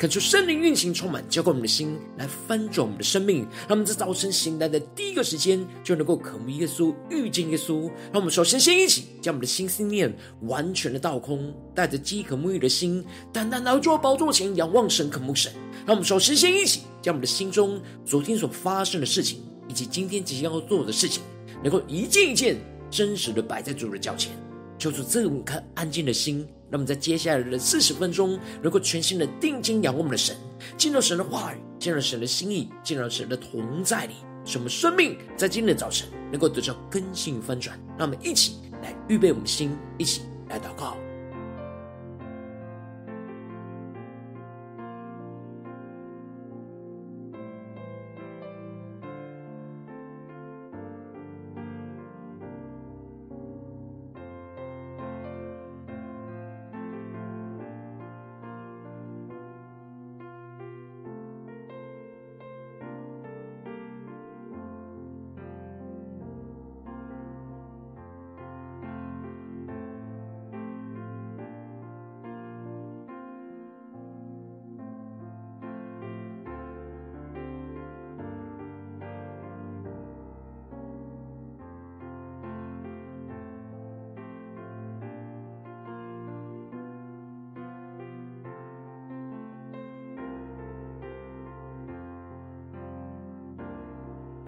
恳求圣灵运行充满，浇灌我们的心，来翻转我们的生命。让我们在早晨醒来的第一个时间，就能够渴慕耶稣、遇见耶稣。让我们首先先一起将我们的心思念完全的倒空，带着饥渴沐浴的心，单单来到主宝座前，仰望神、渴慕神。让我们首先先一起将我们的心中昨天所发生的事情，以及今天即将要做的事情，能够一件一件真实的摆在主的脚前，求主赐我们颗安静的心。那么在接下来的四十分钟，能够全心的定睛仰望我们的神，进入神的话语，进入神的心意，进入神的同在里，使我们生命在今天的早晨能够得到更新翻转。让我们一起来预备我们的心，一起来祷告。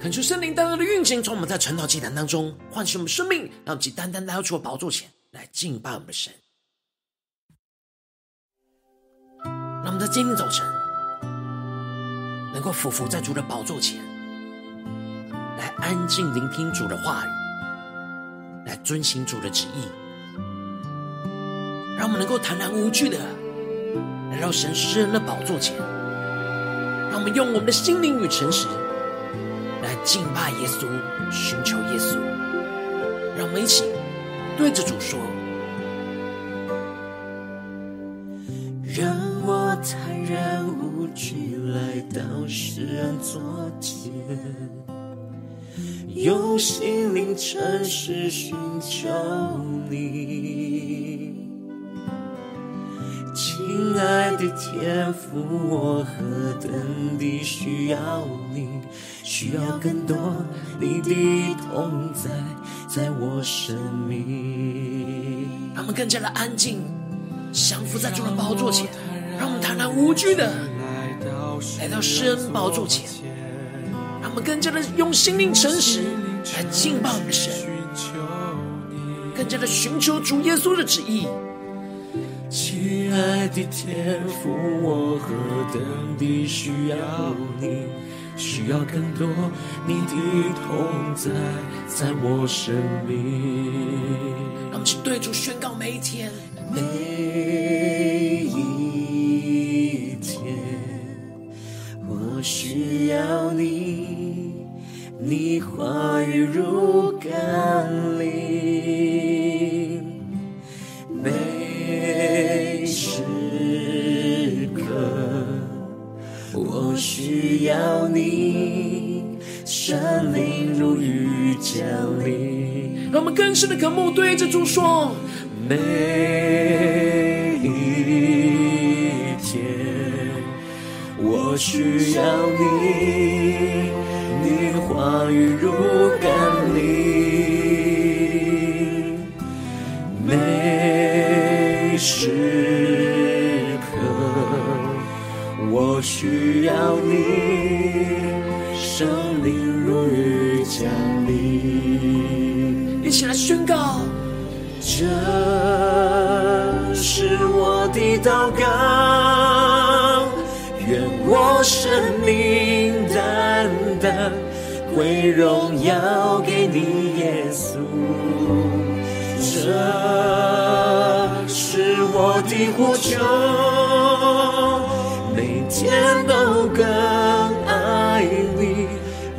恳求圣灵单单的运行，从我们在晨祷祭坛当中唤醒我们生命，让我们单单来到主的宝座前来敬拜我们的神。让我们在今天早晨能够俯伏在主的宝座前，来安静聆听主的话语，来遵行主的旨意。让我们能够坦然无惧的来到神施恩的宝座前，让我们用我们的心灵与诚实。敬拜耶稣，寻求耶稣，让我们一起对着主说：让我坦然无惧来到施恩座前，用心灵诚实寻求你。亲爱的天父，我何等地需要你。需要更多你的同在，在我生命。让我们更加的安静，降服在主的宝座前，让我们坦然无惧的来到施恩宝座前，让我们更加的用心灵诚实来敬拜我们的神，更加的寻求主耶稣的旨意。亲爱的天父，我何等地需要你。需要更多你的同在，在我生命。让我们去对主宣告每一天，每一天，我需要你，你话语如甘霖，我需要你，圣灵如雨降临。让我们更深的渴慕，对着主说：每一天，我需要你，你话语如甘圣灵如雨降临。一起来宣告，这是我的祷告，愿我生命单单归荣耀给你，耶稣。这是我的呼求。每天都更，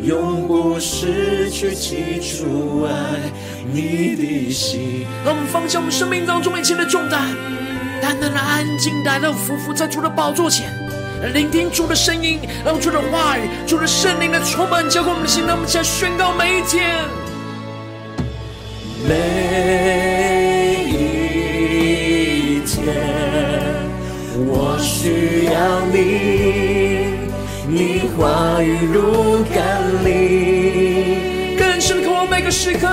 永不失去起初爱你的心。让我们放下我们生命当中一切的重担，单单的安静来到俯伏在主的宝座前，聆听主的声音，让主的话语、主的圣灵来充满浇灌我们的心。让我们起来宣告每一天，每话语如甘霖，更深的渴望每个时刻，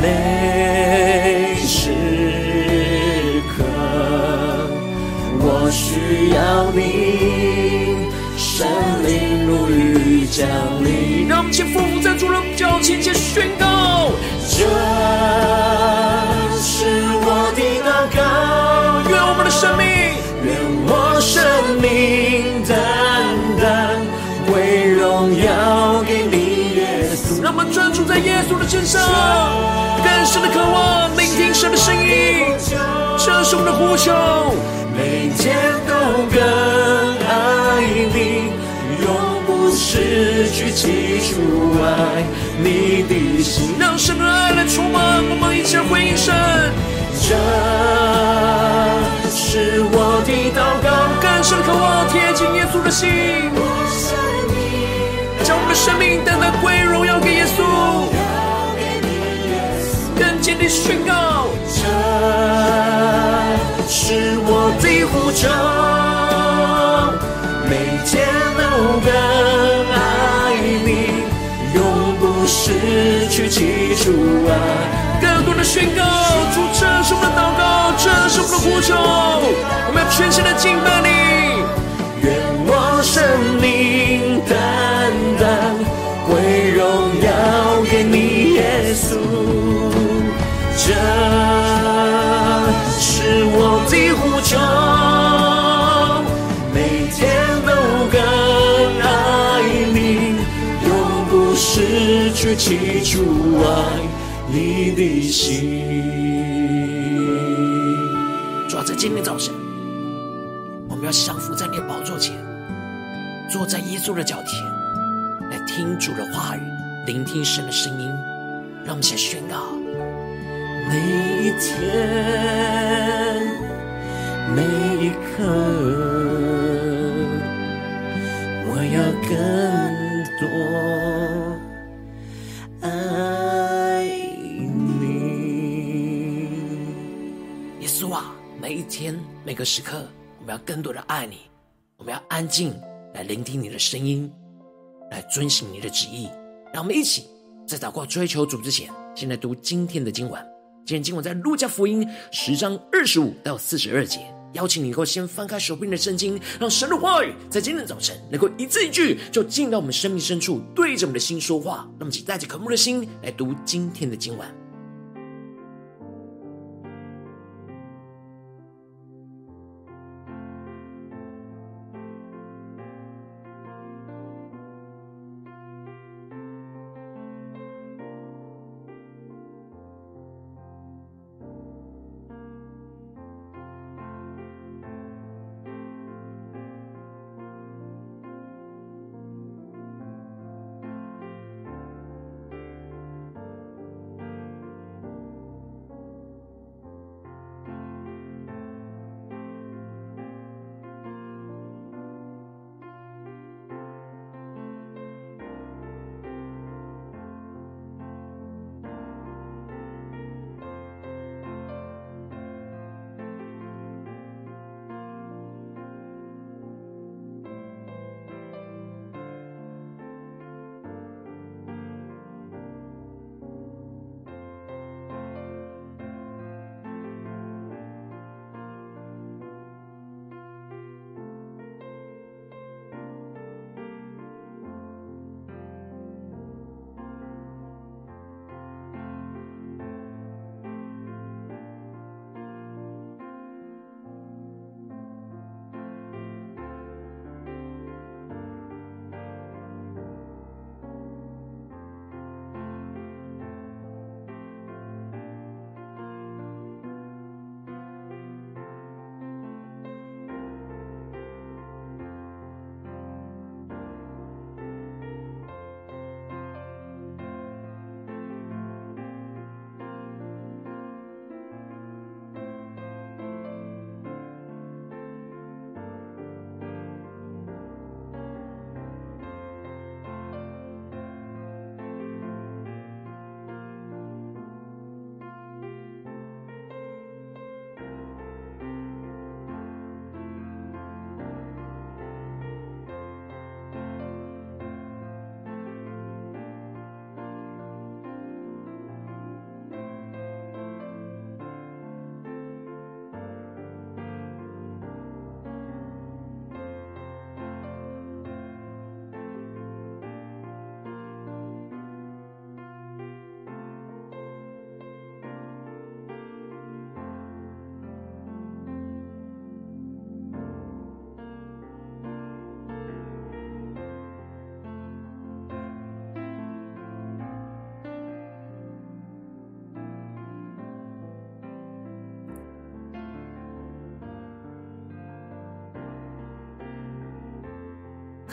每时刻，我需要你，圣灵如雨降临。让我们先俯伏在主的脚前，先宣告，这是我的祷告，愿我们的生命，愿我生命在耶稣的身上，更深的渴望聆听神的声音，这是我们的呼求，每天都更爱你，永不失去起初爱你的心。让神的爱来充满我们，一起回应神。这是我的祷告，更深的渴望贴近耶稣的心，将我们的生命单单归给耶稣，更坚定宣告，这是我的呼求，每天都更爱你，永不失去起初啊。更多的宣告，主，这是我们的祷告，这是我们的呼求，我们要全心的敬拜你。愿我生命的呼求，每天都更爱你，永不失去起初爱你的心。主要在今天早晨，我们要降服在你的宝座前，坐在耶稣的脚前，来听主的话语，聆听神的声音。让我们先宣告：每一天，每一刻，我要更多爱你。耶稣啊，每一天每个时刻，我们要更多的爱你，我们要安静来聆听你的声音，来遵行你的旨意。让我们一起在祷告追求主之前，先来读今天的经文。今天今晚在路加福音十章二十五到四十二节。邀请你能够先翻开手边的圣经，让神的话语在今天早晨能够一字一句，就进到我们生命深处，对着我们的心说话。那么，请带着渴慕的心来读今天的今晚。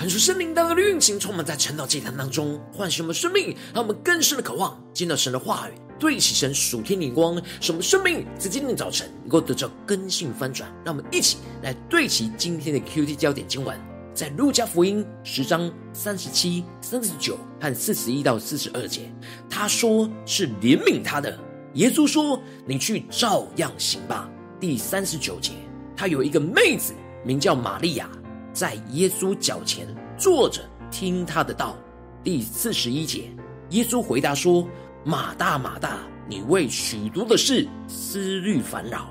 看出圣灵当中的运行，充满在晨祷祭坛当中，唤醒我们生命，让我们更深的渴望见到神的话语，对齐神属天灵光，使我们生命在今天的早晨能够得到更新翻转。让我们一起来对齐今天的 QT 焦点经文，在路加福音十章三十七、三十九和四十一到四十二节，他说是怜悯他的。耶稣说：“你去照样行吧。”第三十九节，他有一个妹子名叫玛利亚。在耶稣脚前坐着听他的道。第四十一节，耶稣回答说：“马大，马大，你为许多的事思虑烦恼，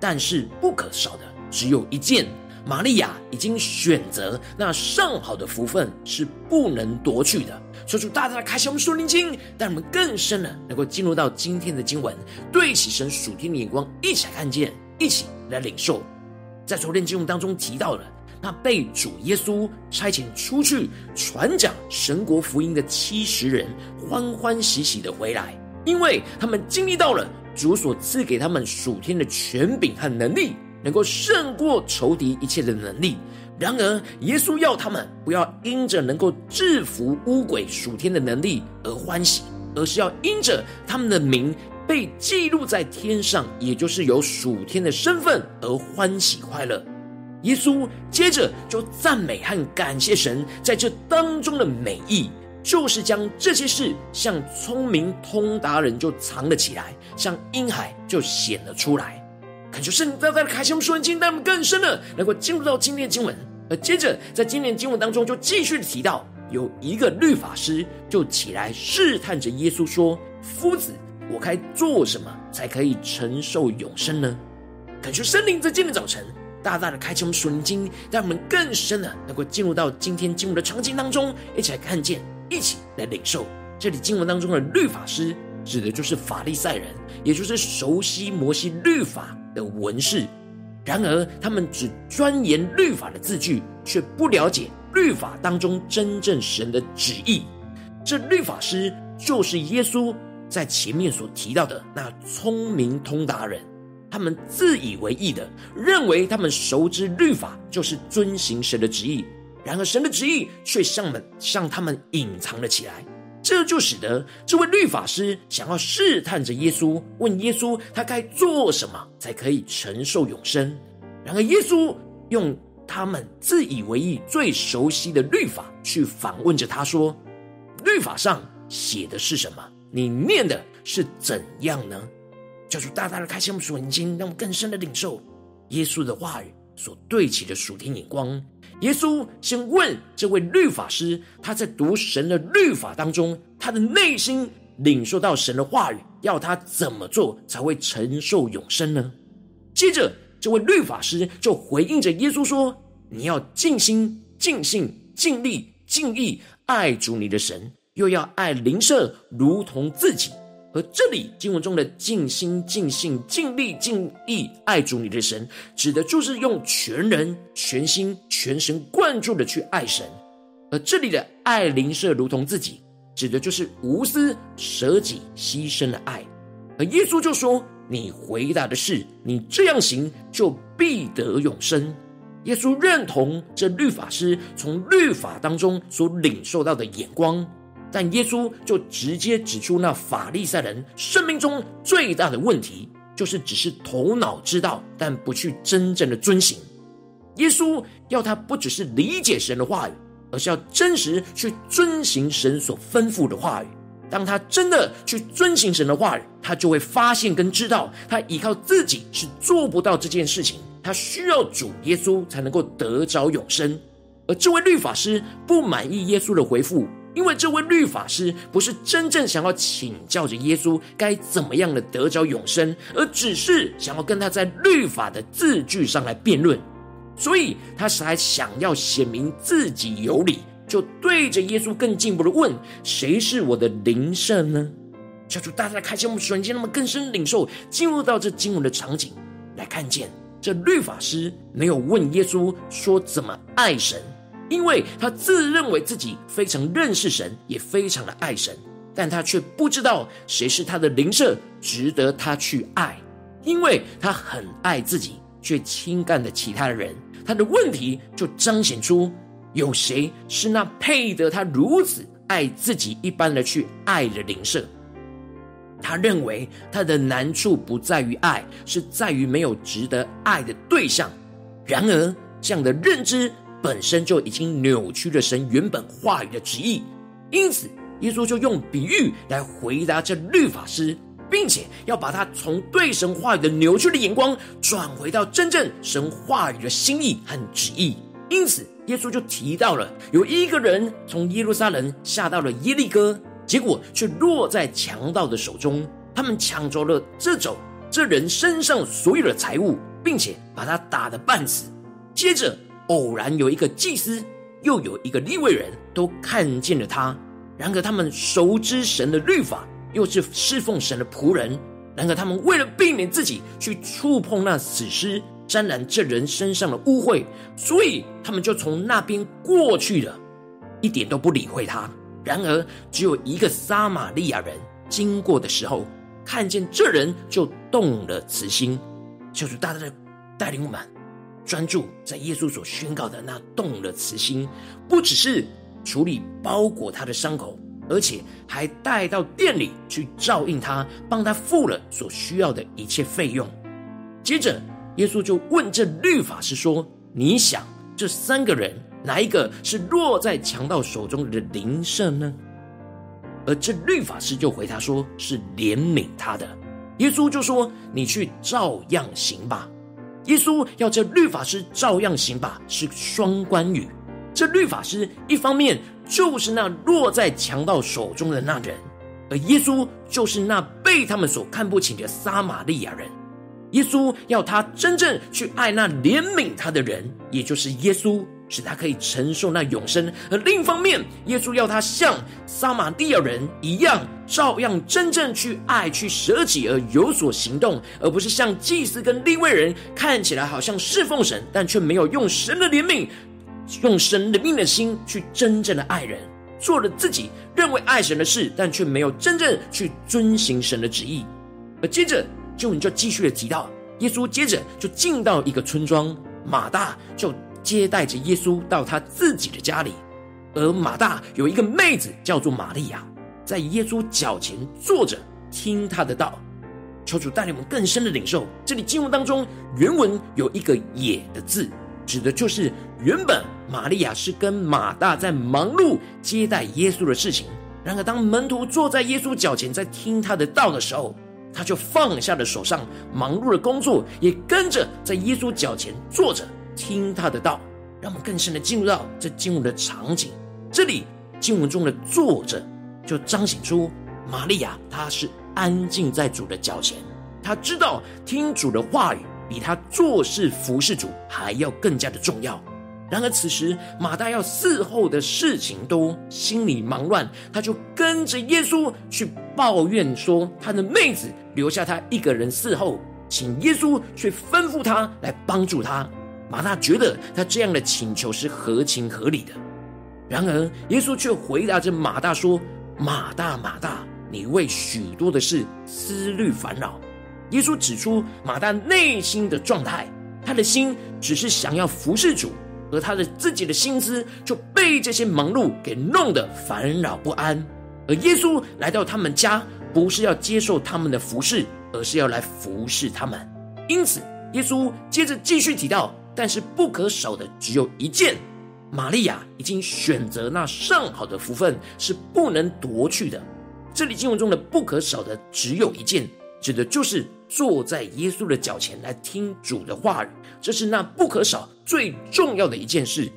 但是不可少的只有一件。玛利亚已经选择那上好的福分，是不能夺去的。”说主大大的开启我们属灵经，让我们更深的能够进入到今天的经文，对起神属天的眼光，一起来看见，一起来领受。在昨天经文当中提到了。那被主耶稣差遣出去传讲神国福音的七十人，欢欢喜喜的回来，因为他们经历到了主所赐给他们属天的权柄和能力，能够胜过仇敌一切的能力。然而，耶稣要他们不要因着能够制服污鬼属天的能力而欢喜，而是要因着他们的名被记录在天上，也就是有属天的身份而欢喜快乐。耶稣接着就赞美和感谢神在这当中的美意，就是将这些事像聪明通达人就藏了起来，像婴孩就显了出来。恳求圣灵大大的开启我们属灵经，带我们更深的能够进入到今天的经文。而接着在今天经文当中，就继续提到有一个律法师就起来试探着耶稣说：“夫子，我该做什么才可以承受永生呢？”恳求圣灵在今天早晨。大大的开启我们属灵经，让我们更深的能够进入到今天经文的场景当中，一起来看见，一起来领受。这里经文当中的律法师，指的就是法利赛人，也就是熟悉摩西律法的文士。然而，他们只钻研律法的字句，却不了解律法当中真正神的旨意。这律法师就是耶稣在前面所提到的那聪明通达人。他们自以为意的认为，他们熟知律法就是遵行神的旨意。然而，神的旨意却向们向他们隐藏了起来。这就使得这位律法师想要试探着耶稣，问耶稣他该做什么才可以承受永生。然而，耶稣用他们自以为意、最熟悉的律法去反问着他说：“律法上写的是什么？你念的是怎样呢？”叫出大大的开启我们属灵经，让我们更深的领受耶稣的话语所对齐的属天眼光。耶稣先问这位律法师，他在读神的律法当中，他的内心领受到神的话语，要他怎么做才会承受永生呢？接着，这位律法师就回应着耶稣说：“你要尽心、尽性、尽力、尽意爱主你的神，又要爱邻舍如同自己。”而这里经文中的尽心、尽性、尽力、尽意爱主你的神，指的就是用全人、全心、全神贯注的去爱神；而这里的爱邻舍如同自己，指的就是无私、舍己、牺牲的爱。而耶稣就说：“你回答的是，你这样行就必得永生。”耶稣认同这律法师从律法当中所领受到的眼光。但耶稣就直接指出，那法利赛人生命中最大的问题，就是只是头脑知道，但不去真正的遵行。耶稣要他不只是理解神的话语，而是要真实去遵行神所吩咐的话语。当他真的去遵行神的话语，他就会发现跟知道，他依靠自己是做不到这件事情，他需要主耶稣才能够得着永生。而这位律法师不满意耶稣的回复。因为这位律法师不是真正想要请教着耶稣该怎么样的得着永生，而只是想要跟他在律法的字句上来辩论，所以他才想要显明自己有理，就对着耶稣更进一步的问：谁是我的灵圣呢？求主大大开启我们瞬间，那么更深领受，进入到这经文的场景来看见，这律法师没有问耶稣说怎么爱神。因为他自认为自己非常认识神，也非常的爱神，但他却不知道谁是他的邻舍，值得他去爱。因为他很爱自己，却轻看了其他的人。他的问题就彰显出有谁是那配得他如此爱自己一般的去爱的邻舍？他认为他的难处不在于爱，是在于没有值得爱的对象。然而，这样的认知本身就已经扭曲了神原本话语的旨意。因此，耶稣就用比喻来回答这律法师，并且要把他从对神话语的扭曲的眼光转回到真正神话语的心意和旨意。因此，耶稣就提到了有一个人从耶路撒冷下到了耶利哥。结果却落在强盗的手中，他们抢走了这种这人身上所有的财物，并且把他打得半死。接着，偶然有一个祭司，又有一个利未人都看见了他。然而，他们熟知神的律法，又是侍奉神的仆人。然而，他们为了避免自己去触碰那死尸，沾染这人身上的污秽，所以他们就从那边过去了，一点都不理会他。然而，只有一个撒玛利亚人经过的时候，看见这人就动了慈心。求主大大的带领我们专注在耶稣所宣告的那动了慈心，不只是处理包裹他的伤口，而且还带到店里去照应他，帮他付了所需要的一切费用。接着，耶稣就问这律法师说：“你想这三个人？”哪一个是落在强盗手中的灵舍呢？而这律法师就回答说：“是怜悯他的。”耶稣就说：“你去照样行吧。”耶稣要这律法师照样行吧，是双关语。这律法师一方面就是那落在强盗手中的那人，而耶稣就是那被他们所看不起的撒玛利亚人。耶稣要他真正去爱那怜悯他的人，也就是耶稣。使他可以承受那永生，而另一方面，耶稣要他像撒玛利亚人一样，照样真正去爱、去舍己而有所行动，而不是像祭司跟利未人看起来好像侍奉神，但却没有用神的怜悯、用神的命的心去真正的爱人，做了自己认为爱神的事，但却没有真正去遵行神的旨意。而接着，就你就继续的提到，耶稣接着就进到一个村庄，马大就。接待着耶稣到他自己的家里，而马大有一个妹子叫做玛利亚，在耶稣脚前坐着听他的道。求主带领我们更深的领受，这里经文当中原文有一个“也”的字，指的就是原本玛利亚是跟马大在忙碌接待耶稣的事情。然而，当门徒坐在耶稣脚前在听他的道的时候，他就放下了手上忙碌的工作，也跟着在耶稣脚前坐着。听他的道，让我们更深的进入到这经文的场景。这里经文中的作者，就彰显出玛利亚她是安静在主的脚前，她知道听主的话语比她做事服侍主还要更加的重要。然而此时马大要伺候的事情多，心里忙乱，他就跟着耶稣去抱怨说他的妹子留下他一个人伺候，请耶稣去吩咐他来帮助他。马大觉得他这样的请求是合情合理的，然而耶稣却回答着马大说：“马大，马大，你为许多的事思虑烦恼。”耶稣指出马大内心的状态，他的心只是想要服侍主，而他的自己的心思就被这些忙碌给弄得烦扰不安。而耶稣来到他们家，不是要接受他们的服侍，而是要来服侍他们。因此，耶稣接着继续提到。但是不可少的只有一件，玛利亚已经选择那上好的福分，是不能夺去的。这里经文中的不可少的只有一件，指的就是坐在耶稣的脚前来听主的话语，这是那不可少最重要的一件事。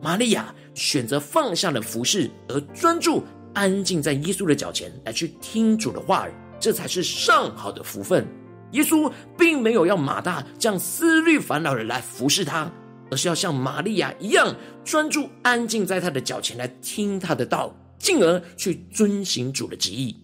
玛利亚选择放下了服饰，而专注安静在耶稣的脚前来去听主的话语，这才是上好的福分。耶稣并没有要马大这样思虑烦恼的来服侍他，而是要像玛利亚一样专注安静在他的脚前来听他的道，进而去遵行主的旨意。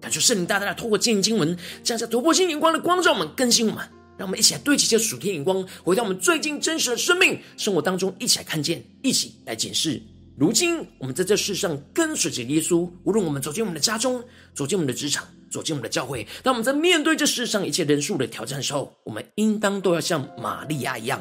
感谢圣灵大大的透过经文，降下突破性眼光的光照我们，更新我们，让我们一起来对齐这属天眼光，回到我们最近真实的生命生活当中，一起来看见，一起来检视。如今我们在这世上跟随着耶稣，无论我们走进我们的家中，走进我们的职场。走进我们的教会，当我们在面对这世上一切人数的挑战的时候，我们应当都要像玛利亚一样，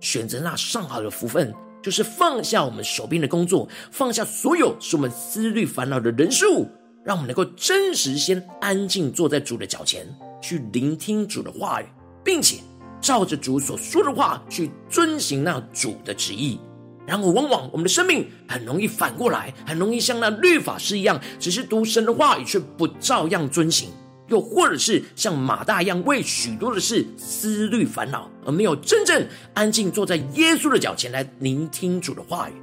选择那上好的福分，就是放下我们手边的工作，放下所有使我们思虑烦恼的人事物，让我们能够真实先安静坐在主的脚前，去聆听主的话语，并且照着主所说的话去遵行那主的旨意。然而，往往我们的生命很容易反过来，很容易像那律法师一样，只是读神的话语，却不照样遵行。又或者是像马大一样为许多的事思虑烦恼，而没有真正安静坐在耶稣的脚前来聆听主的话语。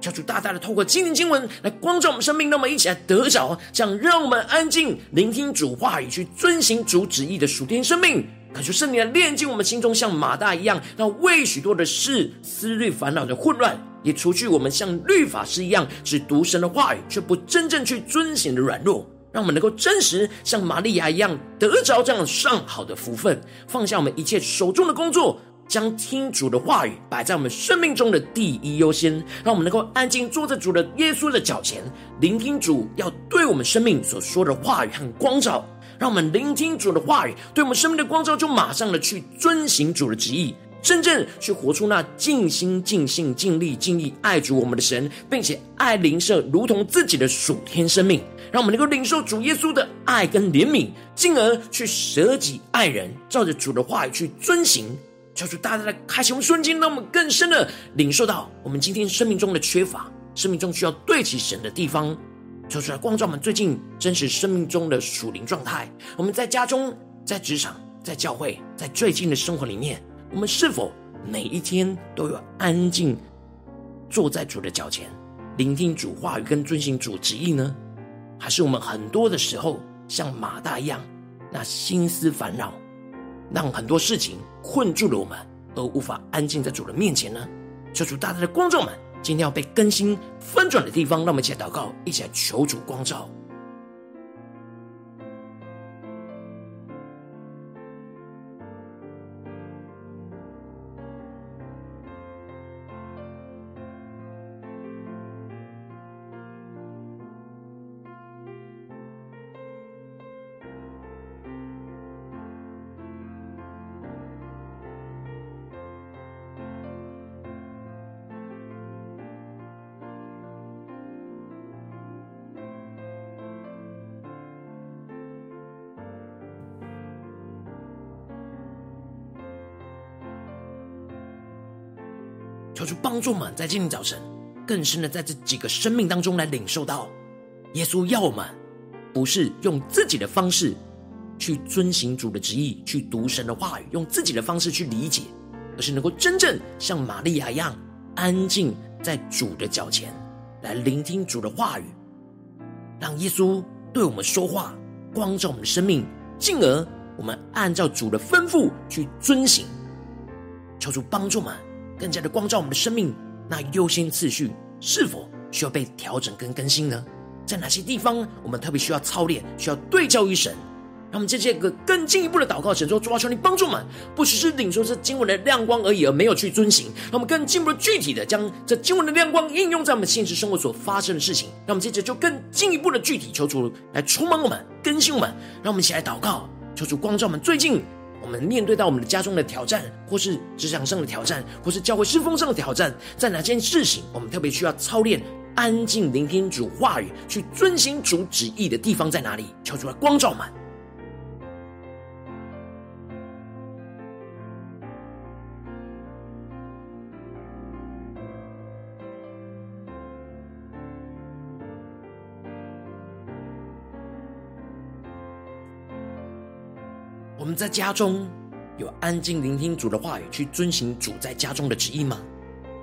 求主大大的透过今天经文来光照我们生命，让我们一起来得着这样让我们安静聆听主话语，去遵行主旨意的属天生命。感谢圣灵来炼净我们心中像马大一样，让为许多的事思虑烦恼的混乱，也除去我们像律法师一样只读神的话语，却不真正去遵行的软弱。让我们能够真实像玛利亚一样得着这样上好的福分，放下我们一切手中的工作，将听主的话语摆在我们生命中的第一优先。让我们能够安静坐在主的耶稣的脚前，聆听主要对我们生命所说的话语和光照。让我们聆听主的话语对我们生命的光照，就马上的去遵行主的旨意，真正去活出那尽心尽性尽力尽意爱主我们的神，并且爱邻舍如同自己的属天生命。让我们能够领受主耶稣的爱跟怜悯，进而去舍己爱人，照着主的话语去遵行。求主大大的开启我们瞬间，让我们更深的领受到我们今天生命中的缺乏，生命中需要对齐神的地方。求主来光照我们最近真实生命中的属灵状态。我们在家中、在职场、在教会、在最近的生活里面，我们是否每一天都有安静坐在主的脚前，聆听主话语跟遵行主旨意呢？还是我们很多的时候像马大一样，那心思烦恼，让很多事情困住了我们，而无法安静在主的面前呢？求主大大的光照们，今天要被更新翻转的地方，让我们一起祷告，一起来求主光照。主帮助我们，在今天早晨更深的在这几个生命当中来领受到，耶稣要我们不是用自己的方式去遵行主的旨意，去读神的话语，用自己的方式去理解，而是能够真正像玛利亚一样，安静在主的脚前来聆听主的话语，让耶稣对我们说话，光照我们的生命，进而我们按照主的吩咐去遵行。求主帮助我们。更加的光照我们的生命，那优先次序是否需要被调整跟更新呢？在哪些地方我们特别需要操练，需要对焦于神？让我们借这个更进一步的祷告，神说：主啊，求你帮助我们，不只是领受这经文的亮光而已，而没有去遵行。让我们更进一步的具体的将这经文的亮光应用在我们现实生活所发生的事情。让我们接着就更进一步的具体求主来充满我们，更新我们。让我们一起来祷告，求主光照我们最近。我们面对到我们的家中的挑战，或是职场上的挑战，或是教会师风上的挑战，在哪件事情我们特别需要操练安静聆听主话语，去遵行主旨意的地方在哪里？求主来光照满。我们在家中有安静聆听主的话语，去遵行主在家中的旨意吗？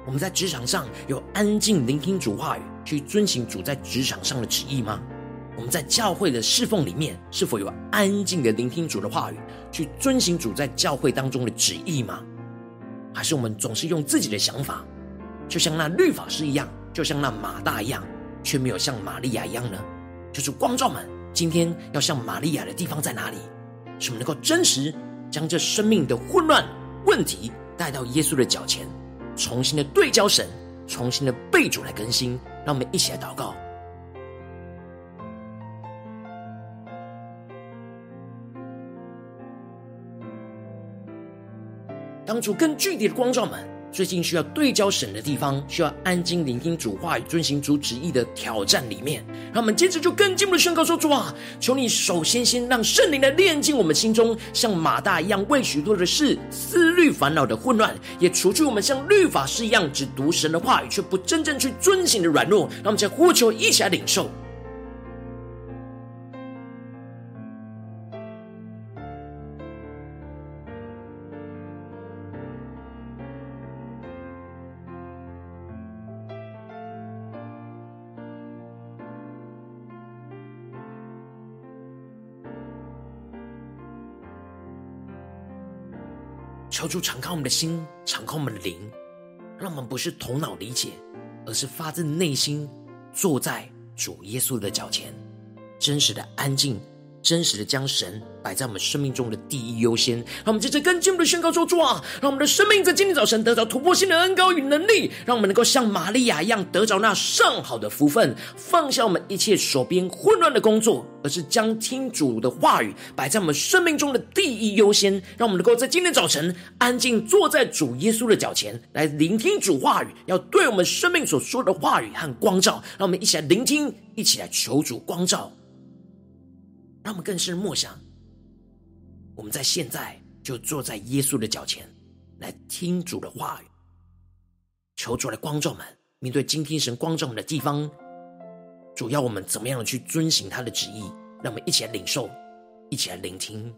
我们在职场上有安静聆听主话语，去遵行主在职场上的旨意吗？我们在教会的侍奉里面，是否有安静的聆听主的话语，去遵行主在教会当中的旨意吗？还是我们总是用自己的想法，就像那律法师一样，就像那马大一样，却没有像玛利亚一样呢？就是光照们，今天要像玛利亚的地方在哪里？使我们能够真实将这生命的混乱问题带到耶稣的脚前，重新的对焦神，重新的被主来更新。让我们一起来祷告。当主更具体的光照们，最近需要对焦神的地方，需要安静聆听主话语、遵行主旨意的挑战里面，让我们接着就更进一步的宣告说：主啊，求你首先先让圣灵来炼净我们心中像马大一样为许多的事思虑烦恼的混乱，也除去我们像律法师一样只读神的话语却不真正去遵行的软弱。让我们再呼求，一起来领受。求主敞开我们的心，敞开我们的灵，让我们不是头脑理解，而是发自内心坐在主耶稣的脚前，真实的安静。真实的将神摆在我们生命中的第一优先，让我们接着更进一步的宣告说：主啊，让我们的生命在今天早晨得到突破性的恩膏与能力，让我们能够像玛利亚一样得着那上好的福分，放下我们一切手边混乱的工作，而是将听主的话语摆在我们生命中的第一优先，让我们能够在今天早晨安静坐在主耶稣的脚前，来聆听主话语，要对我们生命所说的话语和光照，让我们一起来聆听，一起来求主光照。让我们更是默想，我们在现在就坐在耶稣的脚前，来听主的话语，求主来光照们。面对今天神光照们的地方，主要我们怎么样去遵行他的旨意？让我们一起来领受，一起来聆听。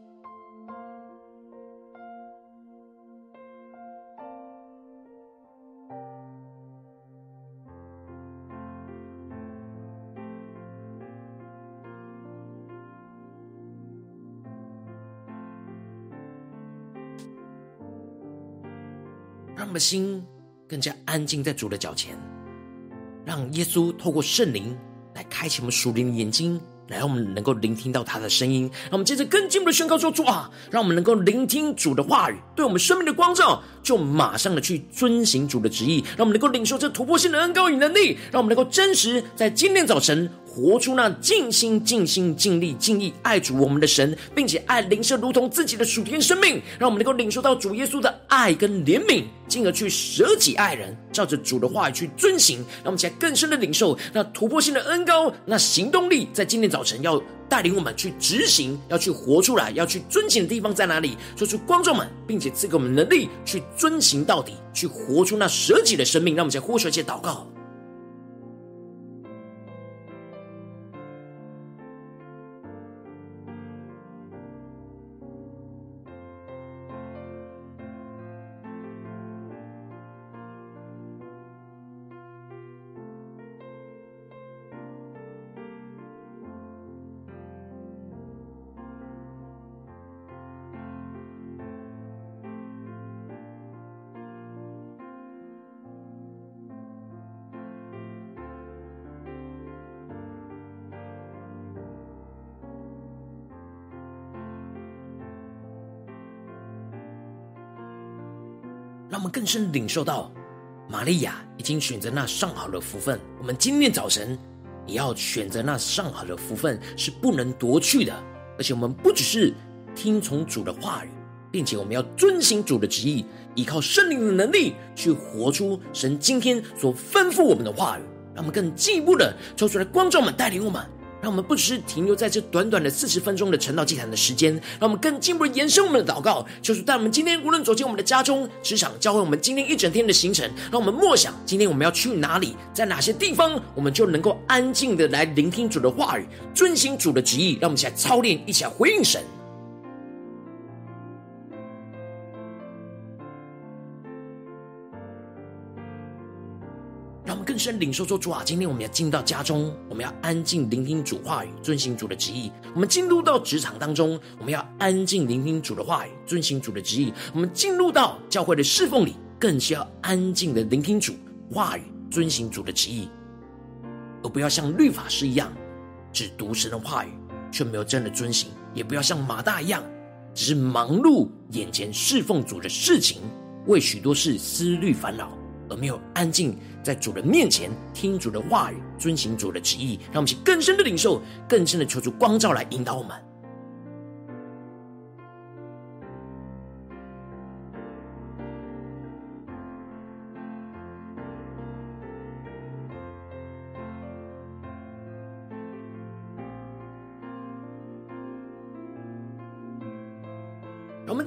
让我们的心更加安静在主的脚前，让耶稣透过圣灵来开启我们属灵的眼睛，来让我们能够聆听到他的声音。让我们接着更进一步的宣告说：主啊，让我们能够聆听主的话语，对我们生命的光照，就马上的去遵行主的旨意。让我们能够领受这突破性的恩膏与能力，让我们能够真实在今天早晨。活出那尽心、尽心、尽力、尽意爱主我们的神，并且爱灵舍如同自己的属天生命，让我们能够领受到主耶稣的爱跟怜悯，进而去舍己爱人，照着主的话语去遵行。让我们起来更深的领受那突破性的恩膏，那行动力，在今天早晨要带领我们去执行，要去活出来，要去遵行的地方在哪里？说出观众们，并且赐给我们能力去遵行到底，去活出那舍己的生命。让我们起来呼求，一起祷告。让我们更深领受到，玛利亚已经选择那上好的福分。我们今天早晨也要选择那上好的福分，是不能夺去的。而且我们不只是听从主的话语，并且我们要遵行主的旨意，依靠圣灵的能力去活出神今天所吩咐我们的话语。让我们更进一步的抽出来，光照我们，带领我们。让我们不只是停留在这短短的四十分钟的晨祷祭坛的时间，让我们更进一步延伸我们的祷告，就是带我们今天无论走进我们的家中、职场、教会，我们今天一整天的行程，让我们默想今天我们要去哪里，在哪些地方，我们就能够安静的来聆听主的话语，遵行主的旨意。让我们一起来操练，一起来回应神。更深领受说，主啊，今天我们要进到家中，我们要安静聆听主话语，遵行主的旨意；我们进入到职场当中，我们要安静聆听主的话语，遵行主的旨意；我们进入到教会的侍奉里，更需要安静的聆听主话语，遵行主的旨意，而不要像律法师一样，只读神的话语，却没有真的遵行；也不要像马大一样，只是忙碌眼前侍奉主的事情，为许多事思虑烦恼。而没有安静在主的面前听主的话语，遵行主的旨意，让我们去更深的领受，更深的求主光照来引导我们。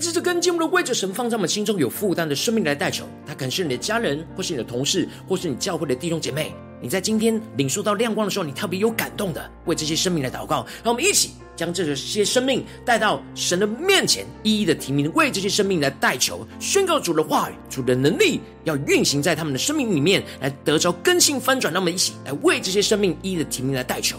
这次跟进我们的为着神放在我们心中有负担的生命来代求，他可能是你的家人，或是你的同事，或是你教会的弟兄姐妹。你在今天领受到亮光的时候，你特别有感动的，为这些生命来祷告。让我们一起将这些生命带到神的面前，一一的提名，为这些生命来代求，宣告主的话语，主的能力要运行在他们的生命里面，来得着更新翻转。让我们一起来为这些生命一一的提名来代求。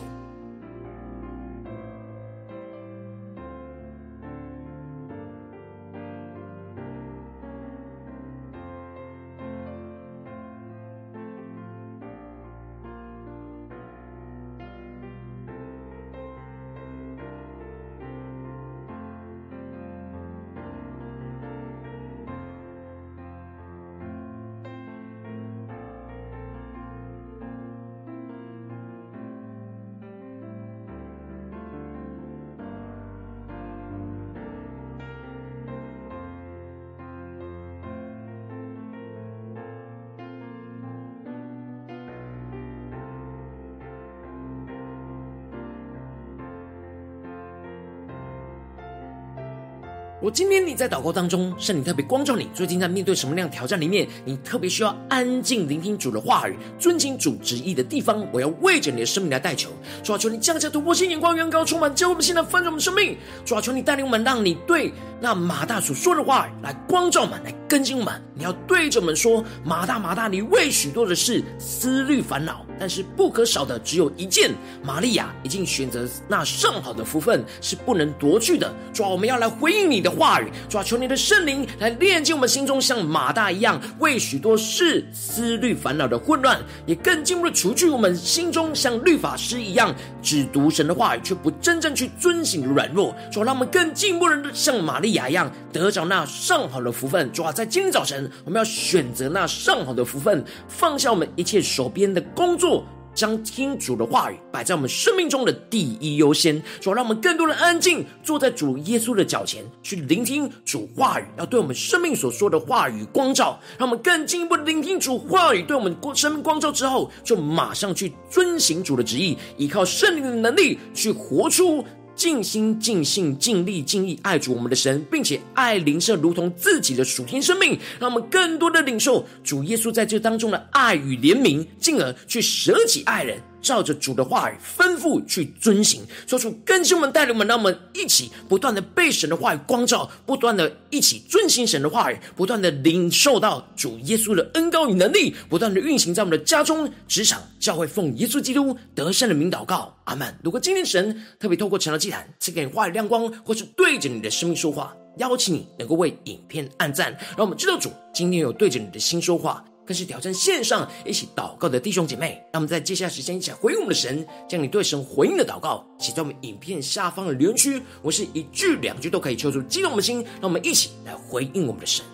我今天你在祷告当中，圣灵特别光照你，最近在面对什么样的挑战里面，你特别需要安静聆听主的话语，遵行主旨意的地方，我要为着你的生命来代求。主啊，求你降下突破性眼光，远高充满，叫我们现在翻转我们生命。主啊，求你带领我们，让你对那马大所说的话来光照我们，来更新我们。你要对着我们说：马大，马大，你为许多的事思虑烦恼，但是不可少的只有一件。玛利亚已经选择那上好的福分，是不能夺去的。主啊，我们要来回应你的话语，主啊，求你的圣灵来炼净我们心中像马大一样为许多事思虑烦恼的混乱，也更进一步的除去我们心中像律法师一样只读神的话语却不真正去遵行的软弱。主啊，让我们更进一步的像玛利亚一样得着那上好的福分。主啊，在今天早晨，我们要选择那上好的福分，放下我们一切手边的工作。将听主的话语摆在我们生命中的第一优先，主让我们更多人安静坐在主耶稣的脚前，去聆听主话语，要对我们生命所说的话语光照，让我们更进一步的聆听主话语对我们生命光照之后，就马上去遵行主的旨意，依靠圣灵的能力去活出。尽心、尽性、尽力、尽意爱主我们的神，并且爱灵舍如同自己的属天生命，让我们更多的领受主耶稣在这当中的爱与怜悯，进而去舍己爱人。照着主的话语吩咐去遵行，说出更新我们带领们，让我们一起不断的被神的话语光照，不断的一起遵行神的话语，不断的领受到主耶稣的恩膏与能力，不断的运行在我们的家中、职场、教会，奉耶稣基督得胜的名祷告，阿门。如果今天神特别透过成了祭坛赐给你话语亮光，或是对着你的生命说话，邀请你能够为影片按赞，让我们知道主今天有对着你的心说话。更是挑战线上一起祷告的弟兄姐妹，让我们在接下来时间一起来回应我们的神，将你对神回应的祷告写在我们影片下方的留言区。我是一句两句都可以抽出激动我们的心，让我们一起来回应我们的神。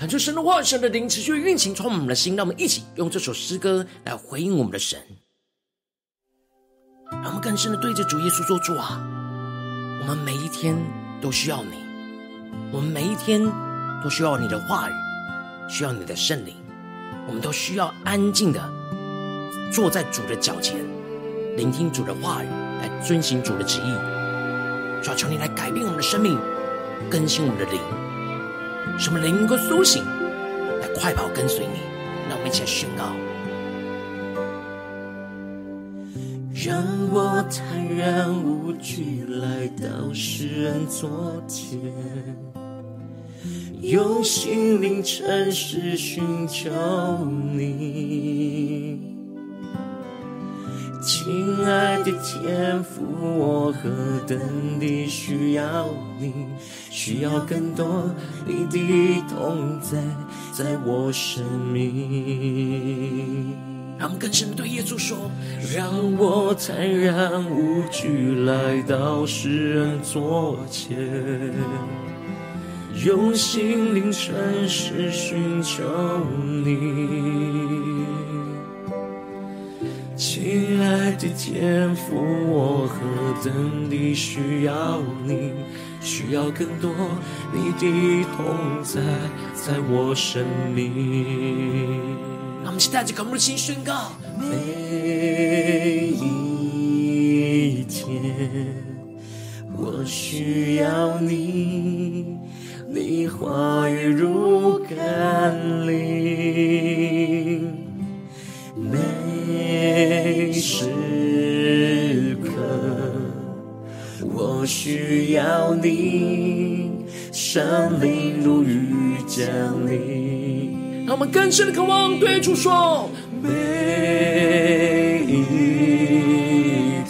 感谢神的话，神的灵持续运行，充满我们的心。让我们一起用这首诗歌来回应我们的神。让我们更深的对着主耶稣说：“主啊，我们每一天都需要你，我们每一天都需要你的话语，需要你的圣灵。我们都需要安静的坐在主的脚前，聆听主的话语，来遵行主的旨意。主啊，求你来改变我们的生命，更新我们的灵。”什么灵能够苏醒，来快跑跟随你？让我们一起来宣告。让我坦然无惧来到世人昨天，用心灵诚实寻求你，亲爱的天父，我何等地需要你，需要更多你的同在，在我生命。让我们更深的对耶稣说：让我坦然无惧来到世人座前，用心灵诚实寻求你。亲爱的天父，我何等地需要你，需要更多你的同在，在我生命。让我们期待着渴慕的心宣告：每一天，我需要你，你话语如甘霖；每时刻，我需要你，生命如雨降临。让我们更深的渴望，对主说：每一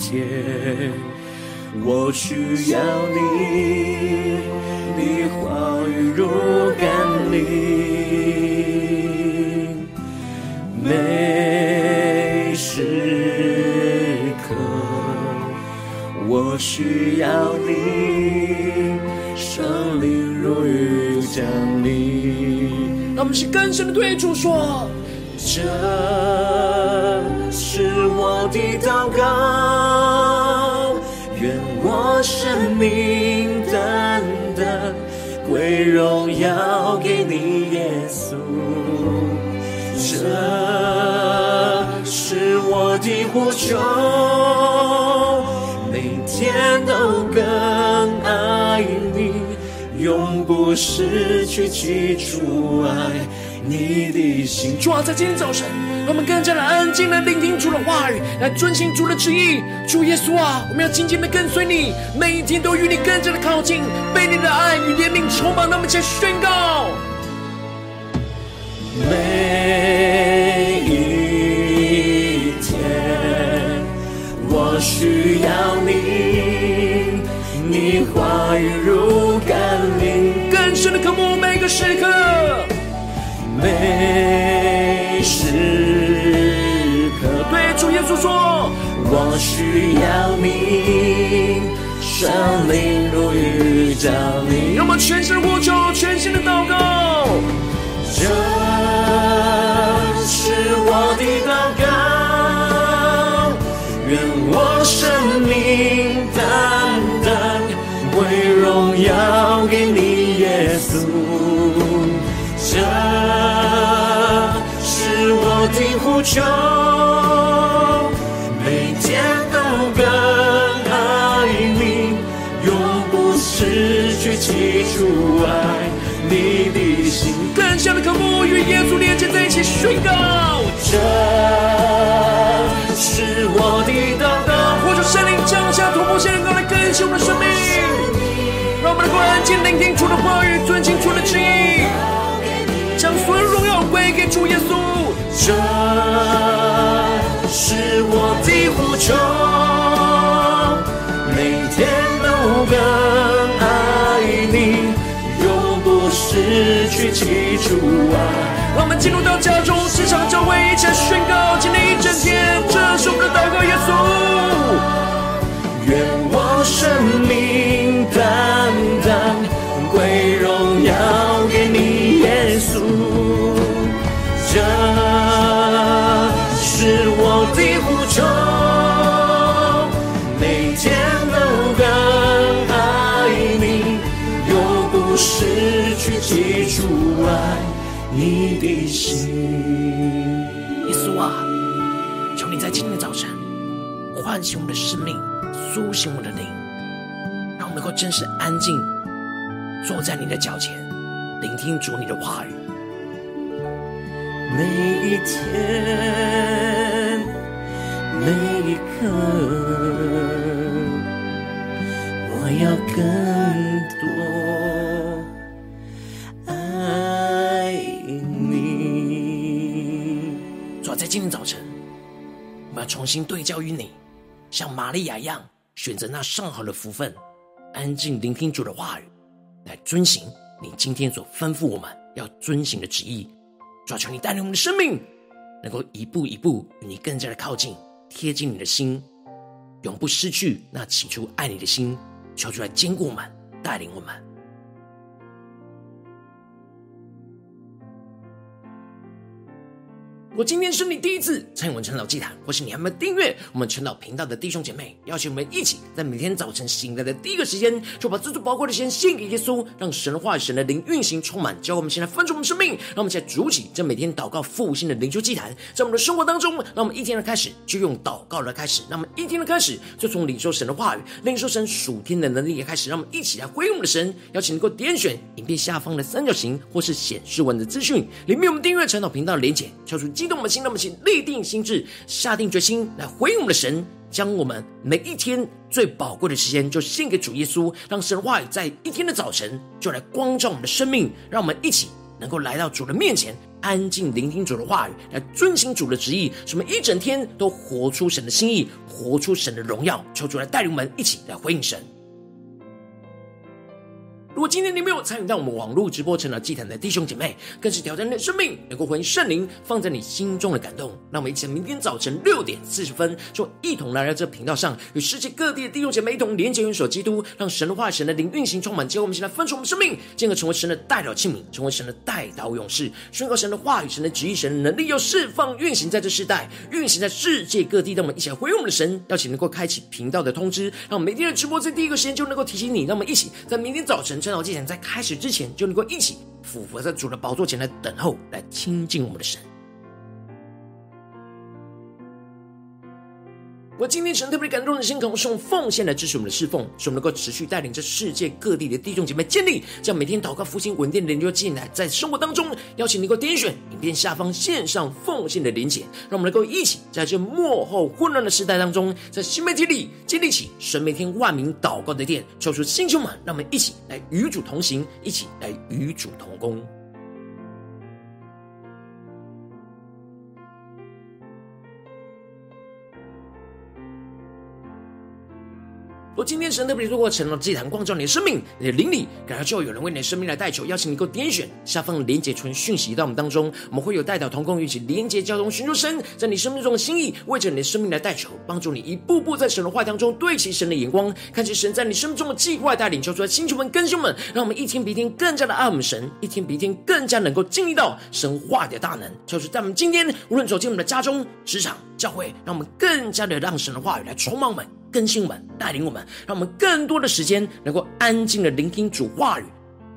天，我需要你，你话语如我需要你，圣灵如雨降临。让我们是更深的对主说：这是我的祷告，愿我生命单单归荣耀给你，耶稣。这是我的呼求，天都更爱你。永不失去记住爱你的心。主啊，在今天早晨，让我们更加的安静的聆听主的话语，来遵行主的旨意。主耶稣啊，我们要紧紧的跟随你，每一天都与你更加的靠近，被你的爱与怜悯充满。让我们一起宣告：每一天，我需要你，话语如甘霖，更深的渴慕每个时刻，每时刻。对主耶稣说，我需要你，圣灵如雨降临。让我们全心呼求，全心的祷告。这是我的祷告，愿我生命稣。这是我的呼求，每天都更爱你，永不失去起初爱你的心。更深的渴慕与耶稣连接在一起，宣告：这安静聆听主的话语，遵行主的旨意，将所有荣耀归给主耶稣。这是我的呼求，每天都更爱你。永不失去起初爱，让我们进入到家中、职场、教会，一起宣告不失。起初爱你的心，耶稣啊，求你在今天的早晨唤醒我的生命，苏醒我的灵，让我能够真实安静坐在你的脚前，聆听主你的话语。每一天，每一刻，我要更多。要重新对焦于你，像玛利亚一样，选择那上好的福分，安静聆听主的话语，来遵行你今天所吩咐我们要遵行的旨意。抓求你带领我们的生命，能够一步一步与你更加的靠近，贴近你的心，永不失去那起初爱你的心。求主来坚固我们，带领我们。果今天是你第一次参与我们晨祷祭坛，或是你还没有订阅我们晨祷频道的弟兄姐妹，邀请我们一起在每天早晨醒来的第一个时间，就把这最宝贵的时间献给耶稣，让神的话、神的灵运行充满，教我们现在分出我们生命，让我们现在主起这每天祷告复兴的灵修祭坛，在我们的生活当中，让我们一天的开始就用祷告来开始，让我们一天的开始就从领受神的话语、领受神属天的能力也开始，让我们一起来回应我们的神。邀请能够点选影片下方的三角形，或是显示文的资讯里面，我们订阅晨祷频道的连结，敲出。激动我们心，那么请立定心志，下定决心来回应我们的神，将我们每一天最宝贵的时间就献给主耶稣，让神的话语在一天的早晨就来光照我们的生命，让我们一起能够来到主的面前，安静聆听主的话语，来遵行主的旨意，使我们一整天都活出神的心意，活出神的荣耀。求主来带领我们一起来回应神。如果今天你没有参与到我们网络直播成了祭坛的弟兄姐妹，更是挑战你的生命，能够回应圣灵放在你心中的感动。那我们一起明天早晨六点四十分，就一同来到这频道上，与世界各地的弟兄姐妹一同连结、元首基督，让神的话、神的灵运行充满。结果我们现在分出我们生命，进而成为神的代表器皿，成为神的代祷勇士，宣告神的话语、神的旨意、神的能力，要释放运行在这世代，运行在世界各地。让我们一起来回应我们的神，邀请能够开启频道的通知，让我们每天的直播在第一个时间就能够提醒你。让我们一起在明天早晨。晨祷祭坛在开始之前，就能够一起俯伏在主的宝座前来等候，来亲近我们的神。我今天神特别感动的心，可能是用奉献来支持我们的侍奉，使我们能够持续带领着世界各地的弟兄姐妹建立这样每天祷告复兴稳定的灵修祭坛，在生活当中邀请你能够点选影片下方线上奉献的连结，让我们能够一起在这幕后混乱的时代当中，在新媒体里建立起神每天万名祷告的殿，抽出星球们，让我们一起来与主同行，一起来与主同工。若今天神特别透过成了祭坛光照你的生命，你的灵里感到就要有人为你的生命来代求，邀请你能够点选下方连结传讯息到我们当中，我们会有代表同工，一起连结交通，寻求神在你生命中的心意，为着你的生命来代求，帮助你一步步在神的话当中对齐神的眼光，看见神在你生命中的计划带领，求出来，星球们、更新们，让我们一天比一天更加的爱我们神，一天比一天更加能够经历到神话的大能，就是在我们今天无论走进我们的家中、职场、教会，让我们更加的让神的话语来充满我们。更新我们，带领我们，让我们更多的时间能够安静的聆听主话语，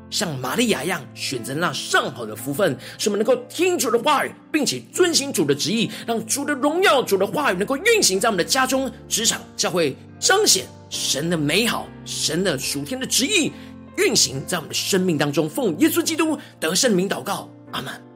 像玛利亚一样选择那上好的福分，使我们能够听主的话语，并且遵行主的旨意，让主的荣耀、主的话语能够运行在我们的家中、职场、教会，彰显神的美好、神的属天的旨意运行在我们的生命当中。奉耶稣基督得胜名祷告，阿门。